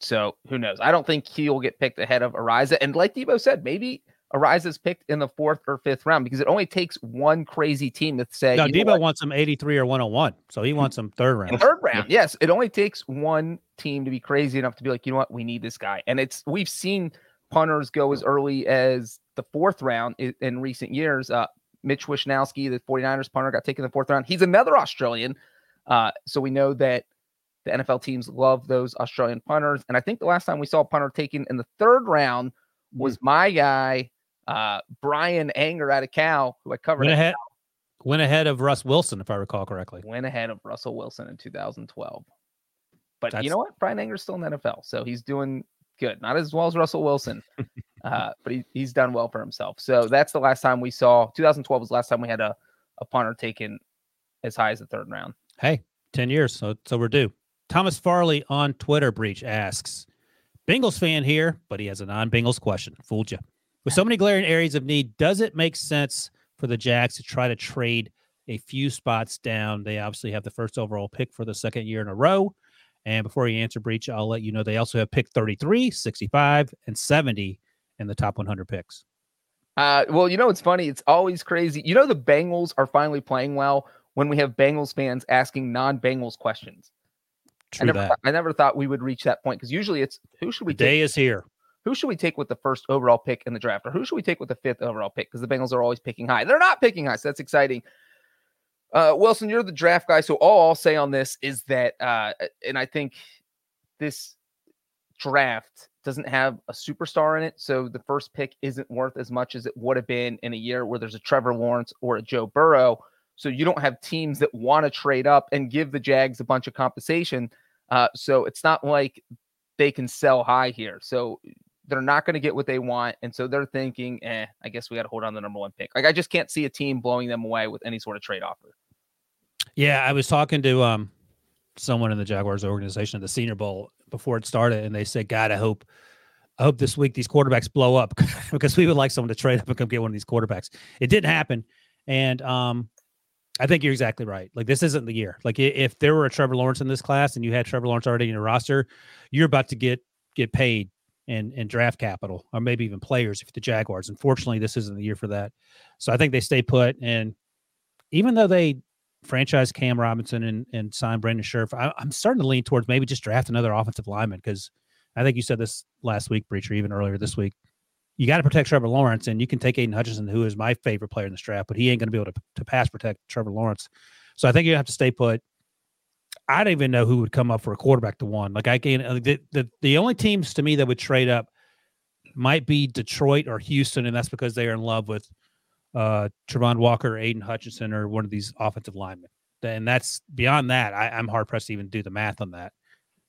so who knows? I don't think he will get picked ahead of Araiza. And like Debo said, maybe Araiza's picked in the fourth or fifth round because it only takes one crazy team to say. No, Debo wants him 83 or 101. So he wants him third round. Third round. Yes. It only takes one team to be crazy enough to be like, you know what? We need this guy. And it's, we've seen punters go as early as the fourth round in, in recent years. Uh, Mitch Wishnowsky, the 49ers punter, got taken in the fourth round. He's another Australian. Uh, so we know that the NFL teams love those Australian punters. And I think the last time we saw a punter taken in the third round was mm-hmm. my guy, uh, Bryan Anger out of Cal, who I covered. Went ahead, Went ahead of Russ Wilson, if I recall correctly. Went ahead of Russell Wilson in 2012. But That's- you know what? Bryan Anger's still in the NFL, so he's doing good. Not as well as Russell Wilson, uh, but he, he's done well for himself. So that's the last time we saw. 2012 was the last time we had a, a punter taken as high as the third round. Hey, 10 years, so so we're due. Thomas Farley on Twitter breach asks, Bengals fan here, but he has a non-Bengals question. Fooled you. With so many glaring areas of need, does it make sense for the Jags to try to trade a few spots down? They obviously have the first overall pick for the second year in a row. And before you answer breach, I'll let you know they also have pick 33, 65, and 70 in the top 100 picks. Uh, well, you know it's funny. It's always crazy. You know the Bengals are finally playing well when we have Bengals fans asking non-Bengals questions. I True never, that. thought, I never thought we would reach that point because usually it's who should we The take? day is here. Who should we take with the first overall pick in the draft, or who should we take with the fifth overall pick? Because the Bengals are always picking high. They're not picking high, so that's exciting. Uh, Wilson, you're the draft guy, so all I'll say on this is that, uh, and I think this draft doesn't have a superstar in it, so the first pick isn't worth as much as it would have been in a year where there's a Trevor Lawrence or a Joe Burrow. So you don't have teams that want to trade up and give the Jags a bunch of compensation. Uh, so it's not like they can sell high here. So they're not going to get what they want. And so they're thinking, eh, I guess we got to hold on the number one pick. Like I just can't see a team blowing them away with any sort of trade offer. Yeah, I was talking to um someone in the Jaguars organization at the Senior Bowl before it started, and they said, "God, I hope, I hope this week these quarterbacks blow up because we would like someone to trade up and come get one of these quarterbacks." It didn't happen, and um, I think you're exactly right. Like this isn't the year. Like if there were a Trevor Lawrence in this class and you had Trevor Lawrence already in your roster, you're about to get get paid and and draft capital or maybe even players if the Jaguars. Unfortunately, this isn't the year for that. So I think they stay put. And even though they franchise Cam Robinson and, and sign Brandon Scherff, I, I'm starting to lean towards maybe just draft another offensive lineman because I think you said this last week, Breacher, even earlier this week. You got to protect Trevor Lawrence, and you can take Aidan Hutchinson, who is my favorite player in this draft, but he ain't going to be able to, to pass protect Trevor Lawrence. So I think you have to stay put. I don't even know who would come up for a quarterback to one. Like I can, uh, the, the the only teams to me that would trade up might be Detroit or Houston, and that's because they are in love with uh Travon Walker, Aidan Hutchinson, or one of these offensive linemen. And that's beyond that. I, I'm hard pressed to even do the math on that.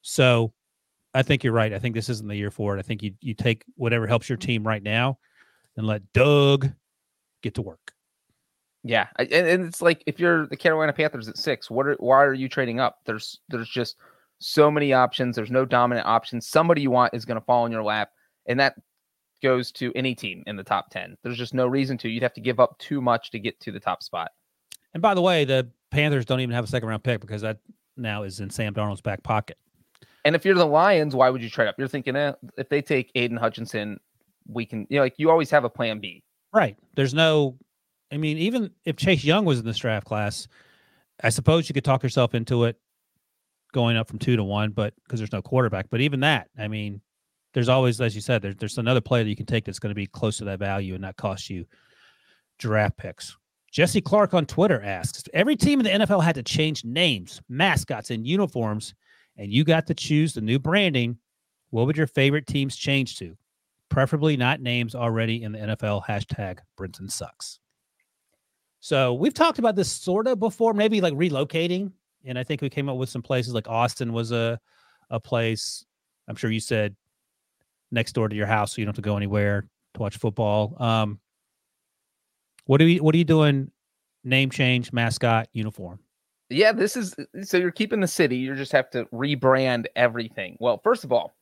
So I think you're right. I think this isn't the year for it. I think you you take whatever helps your team right now and let Doug get to work. Yeah, and, and it's like if you're the Carolina Panthers at six, what are why are you trading up? There's there's just so many options. There's no dominant options. Somebody you want is going to fall in your lap, and that goes to any team in the top ten. There's just no reason to. You'd have to give up too much to get to the top spot. And by the way, the Panthers don't even have a second round pick because that now is in Sam Darnold's back pocket. And if you're the Lions, why would you trade up? You're thinking, eh, if they take Aidan Hutchinson, we can. You know, like you always have a plan B. Right. There's no, I mean, even if Chase Young was in this draft class, I suppose you could talk yourself into it going up from two to one, but because there's no quarterback. But even that, I mean, there's always, as you said, there's, there's another player that you can take that's going to be close to that value and not cost you draft picks. Jesse Clark on Twitter asks Every team in the NFL had to change names, mascots, and uniforms, and you got to choose the new branding. What would your favorite teams change to? preferably not names already in the NFL. Hashtag Brinson sucks. So we've talked about this sort of before, maybe like relocating. And I think we came up with some places like Austin was a a place. I'm sure you said next door to your house, so you don't have to go anywhere to watch football. Um, what are you What are you doing? Name change, mascot, uniform. Yeah, this is so you're keeping the city. You just have to rebrand everything. Well, first of all,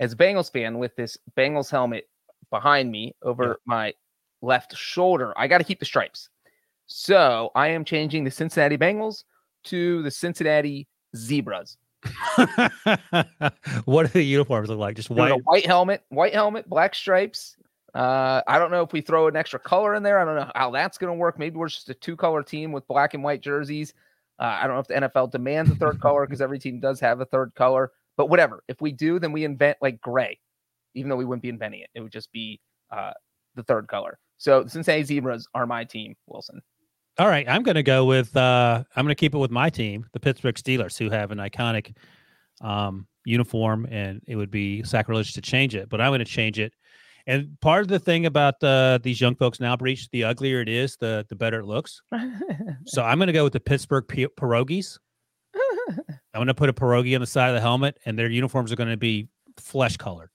as a Bengals fan with this Bengals helmet behind me over Yeah. my left shoulder, I got to keep the stripes. So I am changing the Cincinnati Bengals to the Cincinnati Zebras. what do the uniforms look like? Just white. a white helmet, white helmet, black stripes. Uh, I don't know if we throw an extra color in there. I don't know how that's going to work. Maybe we're just a two color team with black and white jerseys. Uh, I don't know if the NFL demands a third color because every team does have a third color, but whatever. If we do, then we invent like gray, even though we wouldn't be inventing it. It would just be uh, the third color. So the Cincinnati Zebras are my team, Wilson. All right, I'm going to go with. Uh, I'm going to keep it with my team, the Pittsburgh Steelers, who have an iconic um, uniform, and it would be sacrilege to change it. But I'm going to change it, And part of the thing about uh, these young folks now, Breach, the uglier it is, the the better it looks. So I'm going to go with the Pittsburgh P- Pierogies. I'm going to put a pierogi on the side of the helmet, and their uniforms are going to be flesh colored.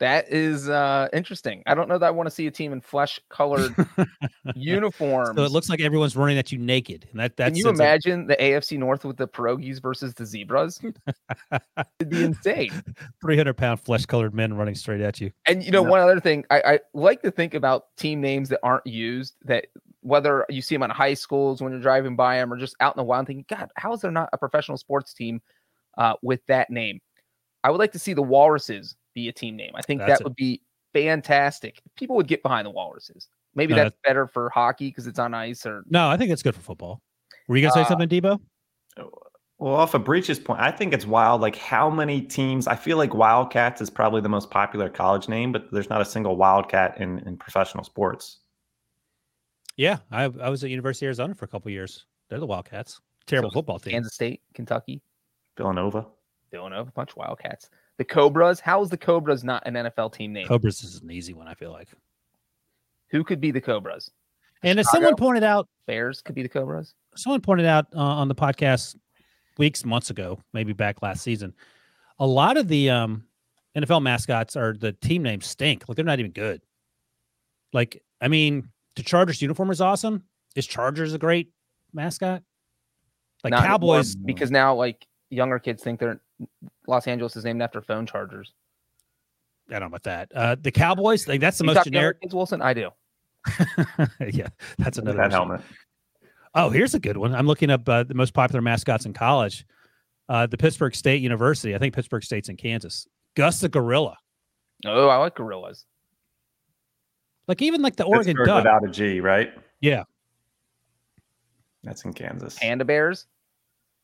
That is uh interesting. I don't know that I want to see a team in flesh colored uniforms. So it looks like everyone's running at you naked, and that that's Can you imagine the AFC North with the pierogies versus the zebras? It'd be insane. 300 pound flesh colored men running straight at you. And you know, No. one other thing, I, I like to think about team names that aren't used. That whether you see them on high schools when you're driving by them, or just out in the wild, thinking, God, how is there not a professional sports team uh, with that name? I would like to see the Walruses be a team name. I think That's that it. would be fantastic. People would get behind the Walruses. Maybe No, that's better for hockey because it's on ice. Or No, I think it's good for football. Were you going to say Uh, something, Debo? Well, off of Breach's point, I think it's wild. Like how many teams? I feel like Wildcats is probably the most popular college name, but there's not a single Wildcat in in professional sports. Yeah, I, I was at University of Arizona for a couple years. They're the Wildcats. Terrible So football team. Kansas State, Kentucky, Villanova. Villanova, a bunch of Wildcats. The Cobras. How is the Cobras not an NFL team name? Cobras is an easy one, I feel like. Who could be the Cobras? And as someone pointed out, Bears could be the Cobras. someone pointed out uh, on the podcast weeks, months ago, maybe back last season, a lot of the um, NFL mascots are the team names stink. Like they're not even good. Like, I mean, the Chargers uniform is awesome. Is Chargers a great mascot? Like Not Cowboys, because now like younger kids think they're Los Angeles is named after phone chargers. I don't know about that. Uh, the Cowboys, like that's the You most talk generic. kids, Wilson. I do. yeah, that's another that helmet. Oh, here's a good one. I'm looking up uh, the most popular mascots in college. Uh, the Pittsburgh State University. I think Pittsburgh State's in Kansas. Gus the Gorilla. Oh, I like gorillas. Like even like the Oregon Pittsburgh Duck. without a G, right? Yeah. That's in Kansas. Panda bears.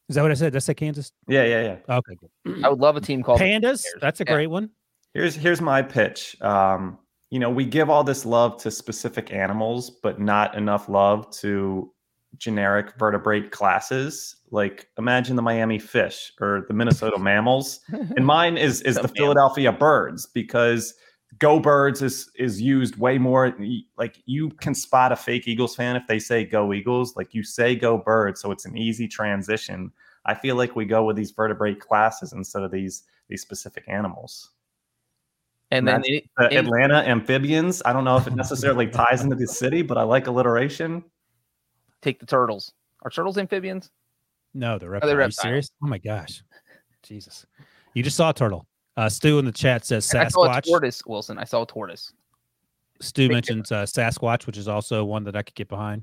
Is that what I said? Did I say Kansas? yeah, yeah, yeah. Okay, good. I would love a team called Pandas. Bears. That's a Yeah. great one. Here's here's my pitch. Um, you know, we give all this love to specific animals, but not enough love to generic vertebrate classes. Like imagine the Miami fish or the Minnesota mammals. And mine is is The the. Philadelphia birds because Go Birds is is used way more. Like you can spot a fake Eagles fan if they say Go Eagles. Like you say Go Birds, so it's an easy transition. I feel like we go with these vertebrate classes instead of these these specific animals. and then it, The in- Atlanta amphibians. I don't know if it necessarily ties into the city, but I like alliteration. take the turtles. Are turtles amphibians? No, the oh, they reptile. Are you reptiles. serious? Oh my gosh, Jesus! You just saw a turtle. Uh, Stu in the chat says And I saw a Sasquatch. tortoise, Wilson. I saw a tortoise. Stu Big mentions uh, Sasquatch, which is also one that I could get behind.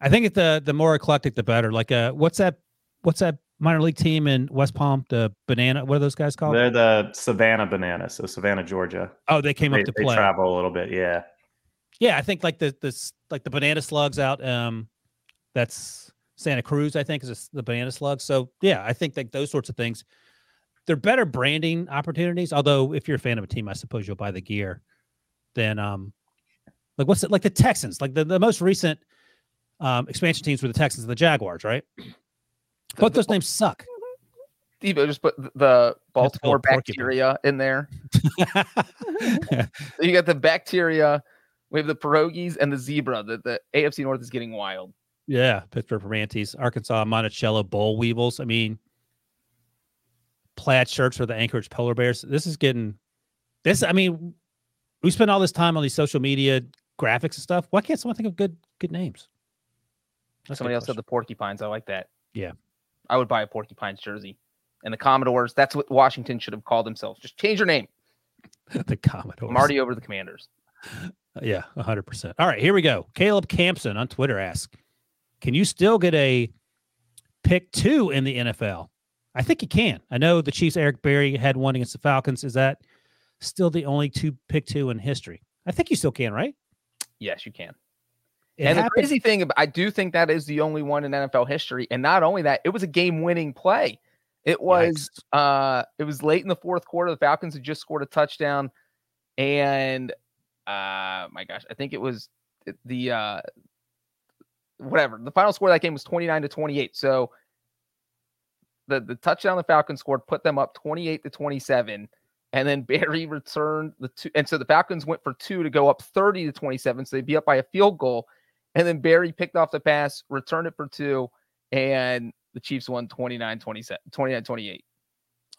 I think it, the the more eclectic, the better. Like, uh, what's that? What's that minor league team in West Palm? The Banana. What are those guys called? They're the Savannah Bananas, so Savannah, Georgia. oh, they came They, up to they play. travel a little bit, yeah. Yeah, I think like the this like the banana slugs out. Um, that's Santa Cruz. I think is the banana slug. So yeah, I think like those sorts of things. They're better branding opportunities. Although if you're a fan of a team, I suppose you'll buy the gear. Then um, like what's it like the Texans? Like the, the most recent um expansion teams were the Texans and the Jaguars, right? Both those names suck. Debo just put the Baltimore porcupine. bacteria in there. So you got the bacteria. We have the pierogies and the zebra. The, the AFC North is getting wild. Yeah, Pittsburgh Perantes, Arkansas Monticello Boll Weevils. I mean, plaid shirts for the Anchorage Polar Bears. This is getting this. I mean, we spend all this time on these social media graphics and stuff. Why can't someone think of good good names? That's Somebody else said the porcupines. I like that. Yeah. I would buy a porcupines jersey. And the Commodores, that's what Washington should have called themselves. Just change your name. the Commodores. I'm already over the Commanders. Yeah, hundred percent. All right, here we go. Caleb Campson on Twitter asks, "Can you still get a pick two in the NFL?" I think you can. I know the Chiefs. Eric Berry had one against the Falcons. Is that still the only two pick two in history? I think you still can, right? Yes, you can. It and the crazy thing, I do think that is the only one in NFL history. And not only that, it was a game-winning play. It was Yikes. uh it was late in the fourth quarter. The Falcons had just scored a touchdown, and uh my gosh, I think it was the uh whatever. The final score of that game was 29 to 28. So the the touchdown the Falcons scored put them up 28 to 27. and then Berry returned the two, and so the Falcons went for two to go up 30 to 27. So they'd be up by a field goal. And then Berry picked off the pass, returned it for two, and the Chiefs won 29 27, 29 28.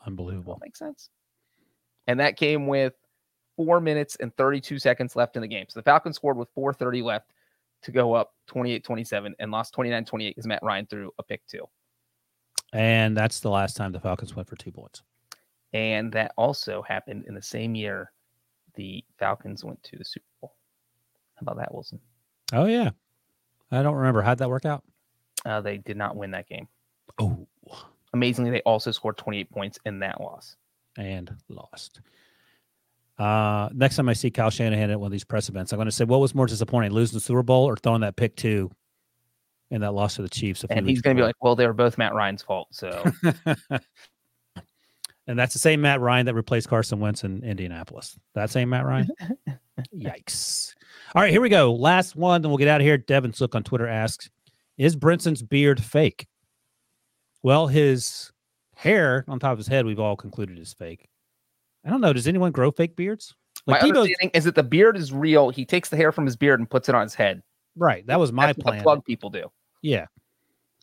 Unbelievable. Makes sense. And that came with four minutes and 32 seconds left in the game. So the Falcons scored with 430 left to go up 28 27 and lost 29 28 because Matt Ryan threw a pick two. And that's the last time the Falcons went for two points. And that also happened in the same year the Falcons went to the Super Bowl. How about that, Wilson? Oh yeah. I don't remember. How'd that work out? Uh, they did not win that game. Oh. Amazingly, they also scored 28 points in that loss. And lost. Uh, next time I see Kyle Shanahan at one of these press events, I'm going to say, what was more disappointing, losing the Super Bowl or throwing that pick two in that loss to the Chiefs? And he's going to be like, well, they were both Matt Ryan's fault. So, and that's the same Matt Ryan that replaced Carson Wentz in Indianapolis. That same Matt Ryan. Yikes! All right, here we go. Last one, then we'll get out of here. Devin Sook on Twitter asks, "Is Brinson's beard fake?" Well, his hair on top of his head, we've all concluded is fake. I don't know. Does anyone grow fake beards? Like my understanding is that the beard is real. He takes the hair from his beard and puts it on his head. Right. That was my That's plan. plug people do. Yeah.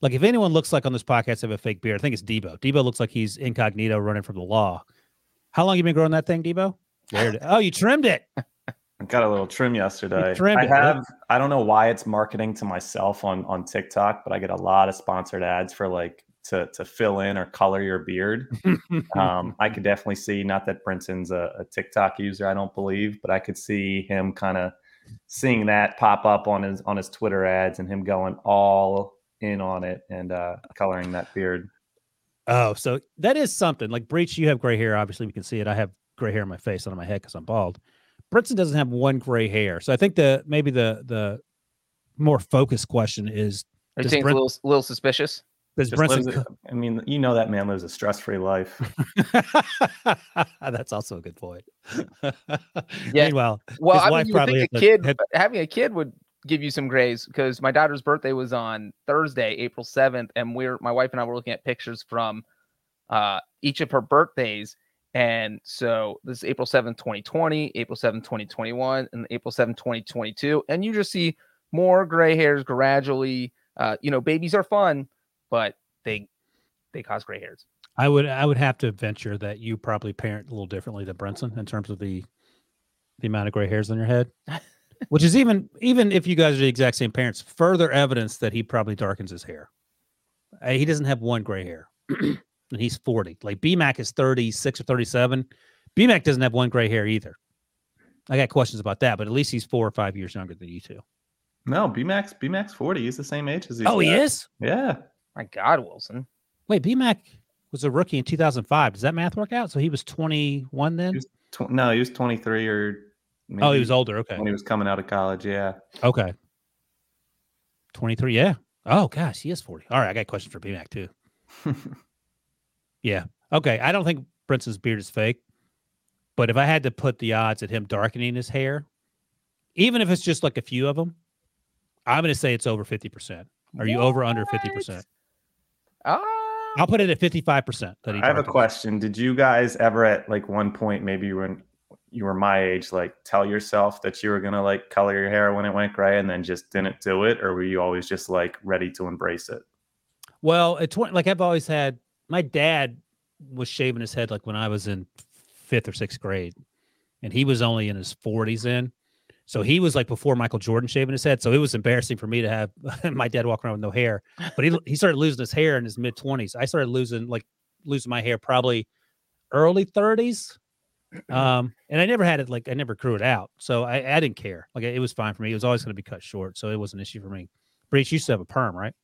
Like if anyone looks like on this podcast have a fake beard, I think it's Debo. Debo looks like he's incognito running from the law. How long you been growing that thing, Debo? There oh, you trimmed it. I got a little trim yesterday. trimmed I it, have. yeah. I don't know why it's marketing to myself on on TikTok, but I get a lot of sponsored ads for like to to fill in or color your beard. um, I could definitely see. Not that Brinson's a, a TikTok user, I don't believe, but I could see him kind of seeing that pop up on his on his Twitter ads and him going all in on it and uh, coloring that beard. Oh, so that is something. Like Breach, you have gray hair. Obviously, we can see it. I have gray hair on my face, not on my head because I'm bald. Brinson doesn't have one gray hair. So I think the maybe the the more focused question is Are you Does saying Brin- a little, little suspicious? Does Just lives Brinson a- I mean, you know that man lives a stress free life. That's also a good point. Yeah. Meanwhile, Well, His I wife mean, you would probably think a kid had- having a kid would give you some grays because my daughter's birthday was on Thursday, April seventh, and we're my wife and I were looking at pictures from uh, each of her birthdays. And so this is April 7th, 2020, April 7th, 2021, and April 7th, 2022. And you just see more gray hairs gradually. Uh, you know, babies are fun, but they they cause gray hairs. I would I would have to venture that you probably parent a little differently than Brinson in terms of the the amount of gray hairs on your head. Which is even even if you guys are the exact same parents, further evidence that he probably darkens his hair. Uh, he doesn't have one gray hair. and he's 40. Like BMAC is 36 or 37. BMAC doesn't have one gray hair either. I got questions about that, but at least he's four or five years younger than you two. No, BMAX BMAX forty. He's the same age as these. Oh, he is? Yeah. My God, Wilson. Wait, BMAC was a rookie in 2005. Does that math work out? So he was 21 then? He was tw- no, he was twenty three or. Maybe oh, he was older. Okay. when he was coming out of college. Yeah. Okay. 23. Yeah. Oh, gosh. He is 40. All right. I got a question for BMAC too. Yeah. Okay. I don't think Brinson's beard is fake, but if I had to put the odds at him darkening his hair, even if it's just like a few of them, I'm going to say it's over 50%. Are you over under 50%? Ah, I'll put it at 55% that he I have a darkens. question. Did you guys ever at like one point, maybe when you were my age, like tell yourself that you were gonna like color your hair when it went gray and then just didn't do it, or were you always just like ready to embrace it? Well, at 20, like I've always had, my dad was shaving his head like when I was in fifth or sixth grade, and he was only in his 40s then. So he was like before Michael Jordan shaving his head. So it was embarrassing for me to have my dad walk around with no hair. But he he started losing his hair in his mid 20s. I started losing like losing my hair probably early 30s. Um, and I never had it like I never grew it out. So I, I didn't care. Like it was fine for me. It was always going to be cut short. So it was an issue for me. Breach used to have a perm, right?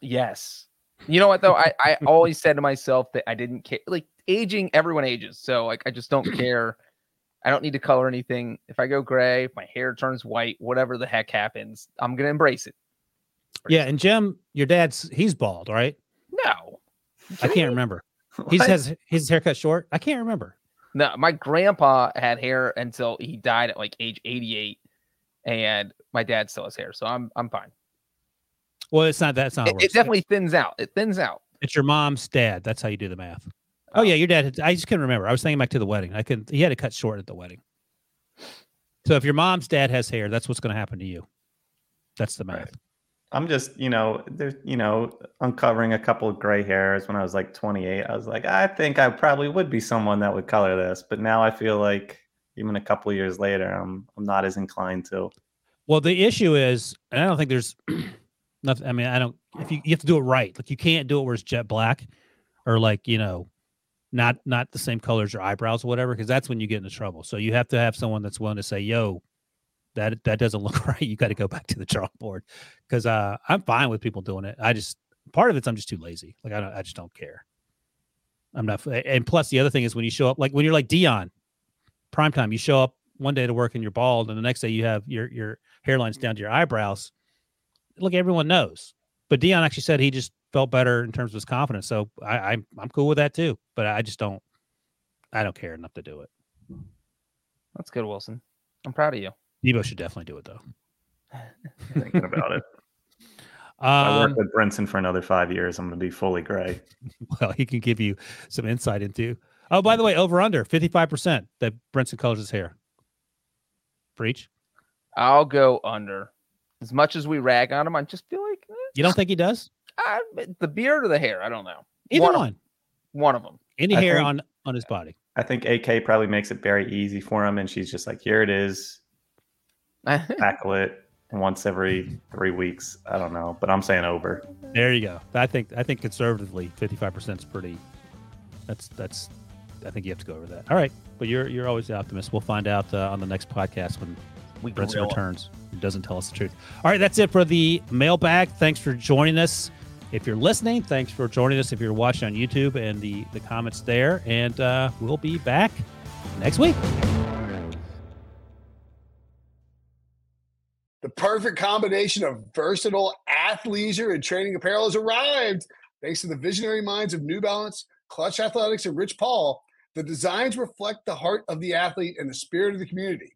yes. You know what though? I, I always said to myself that I didn't care. Like aging, everyone ages. So like I just don't care. I don't need to color anything. If I go gray, if my hair turns white, whatever the heck happens, I'm gonna embrace it. Yeah, and Jim, your dad's he's bald, right? No. I can't remember. He has his haircut short. I can't remember. No, my grandpa had hair until he died at like age 88, and my dad still has hair, so I'm I'm fine. Well, it's not that's not. It, it definitely thins out. It thins out. It's your mom's dad. That's how you do the math. Oh yeah, your dad. Had, I just couldn't remember. I was thinking back to the wedding. I couldn't. He had to cut short at the wedding. So if your mom's dad has hair, that's what's going to happen to you. That's the math. Right. I'm just, you know, there's, you know, uncovering a couple of gray hairs when I was like 28. I was like, I think I probably would be someone that would color this, but now I feel like even a couple of years later, I'm I'm not as inclined to. Well, the issue is, and I don't think there's nothing. I mean, I don't. If you you have to do it right, like you can't do it where it's jet black, or like you know, not not the same colors your eyebrows or whatever, because that's when you get into trouble. So you have to have someone that's willing to say, "Yo, that that doesn't look right. You got to go back to the drawing board." Because uh, I'm fine with people doing it. I just part of it's I'm just too lazy. Like I don't, I just don't care. I'm not. And plus, the other thing is when you show up, like when you're like Deion, prime time, you show up one day to work and you're bald, and the next day you have your your hairlines down to your eyebrows. Look, everyone knows. But Deion actually said he just felt better in terms of his confidence. So I, I'm I'm cool with that too. But I just don't I don't care enough to do it. That's good, Wilson. I'm proud of you. Debo should definitely do it though. Thinking about it. Um, I work with Brinson for another five years. I'm going to be fully gray. well, he can give you some insight into. Oh, by the way, over under 55% that Brinson colors his hair. Preach. I'll go under. As much as we rag on him, I just feel like eh, You don't think he does? I, the beard or the hair. I don't know. Either One one. of- One of them. Any I hair think- on on his body. I think AK probably makes it very easy for him, and she's just like, "Here it is, tackle it once every three weeks." I don't know, but I'm saying over. There you go. I think I think conservatively 55% is pretty that's that's I think you have to go over that. All right. But you're you're always the optimist. We'll find out uh, on the next podcast when we Brinson returns and doesn't tell us the truth. All right, that's it for the mailbag. Thanks for joining us. If you're listening, thanks for joining us. If you're watching on YouTube and the the comments there, and uh, we'll be back next week. The perfect combination of versatile athleisure and training apparel has arrived. Thanks to the visionary minds of New Balance, Clutch Athletics, and Rich Paul, the designs reflect the heart of the athlete and the spirit of the community.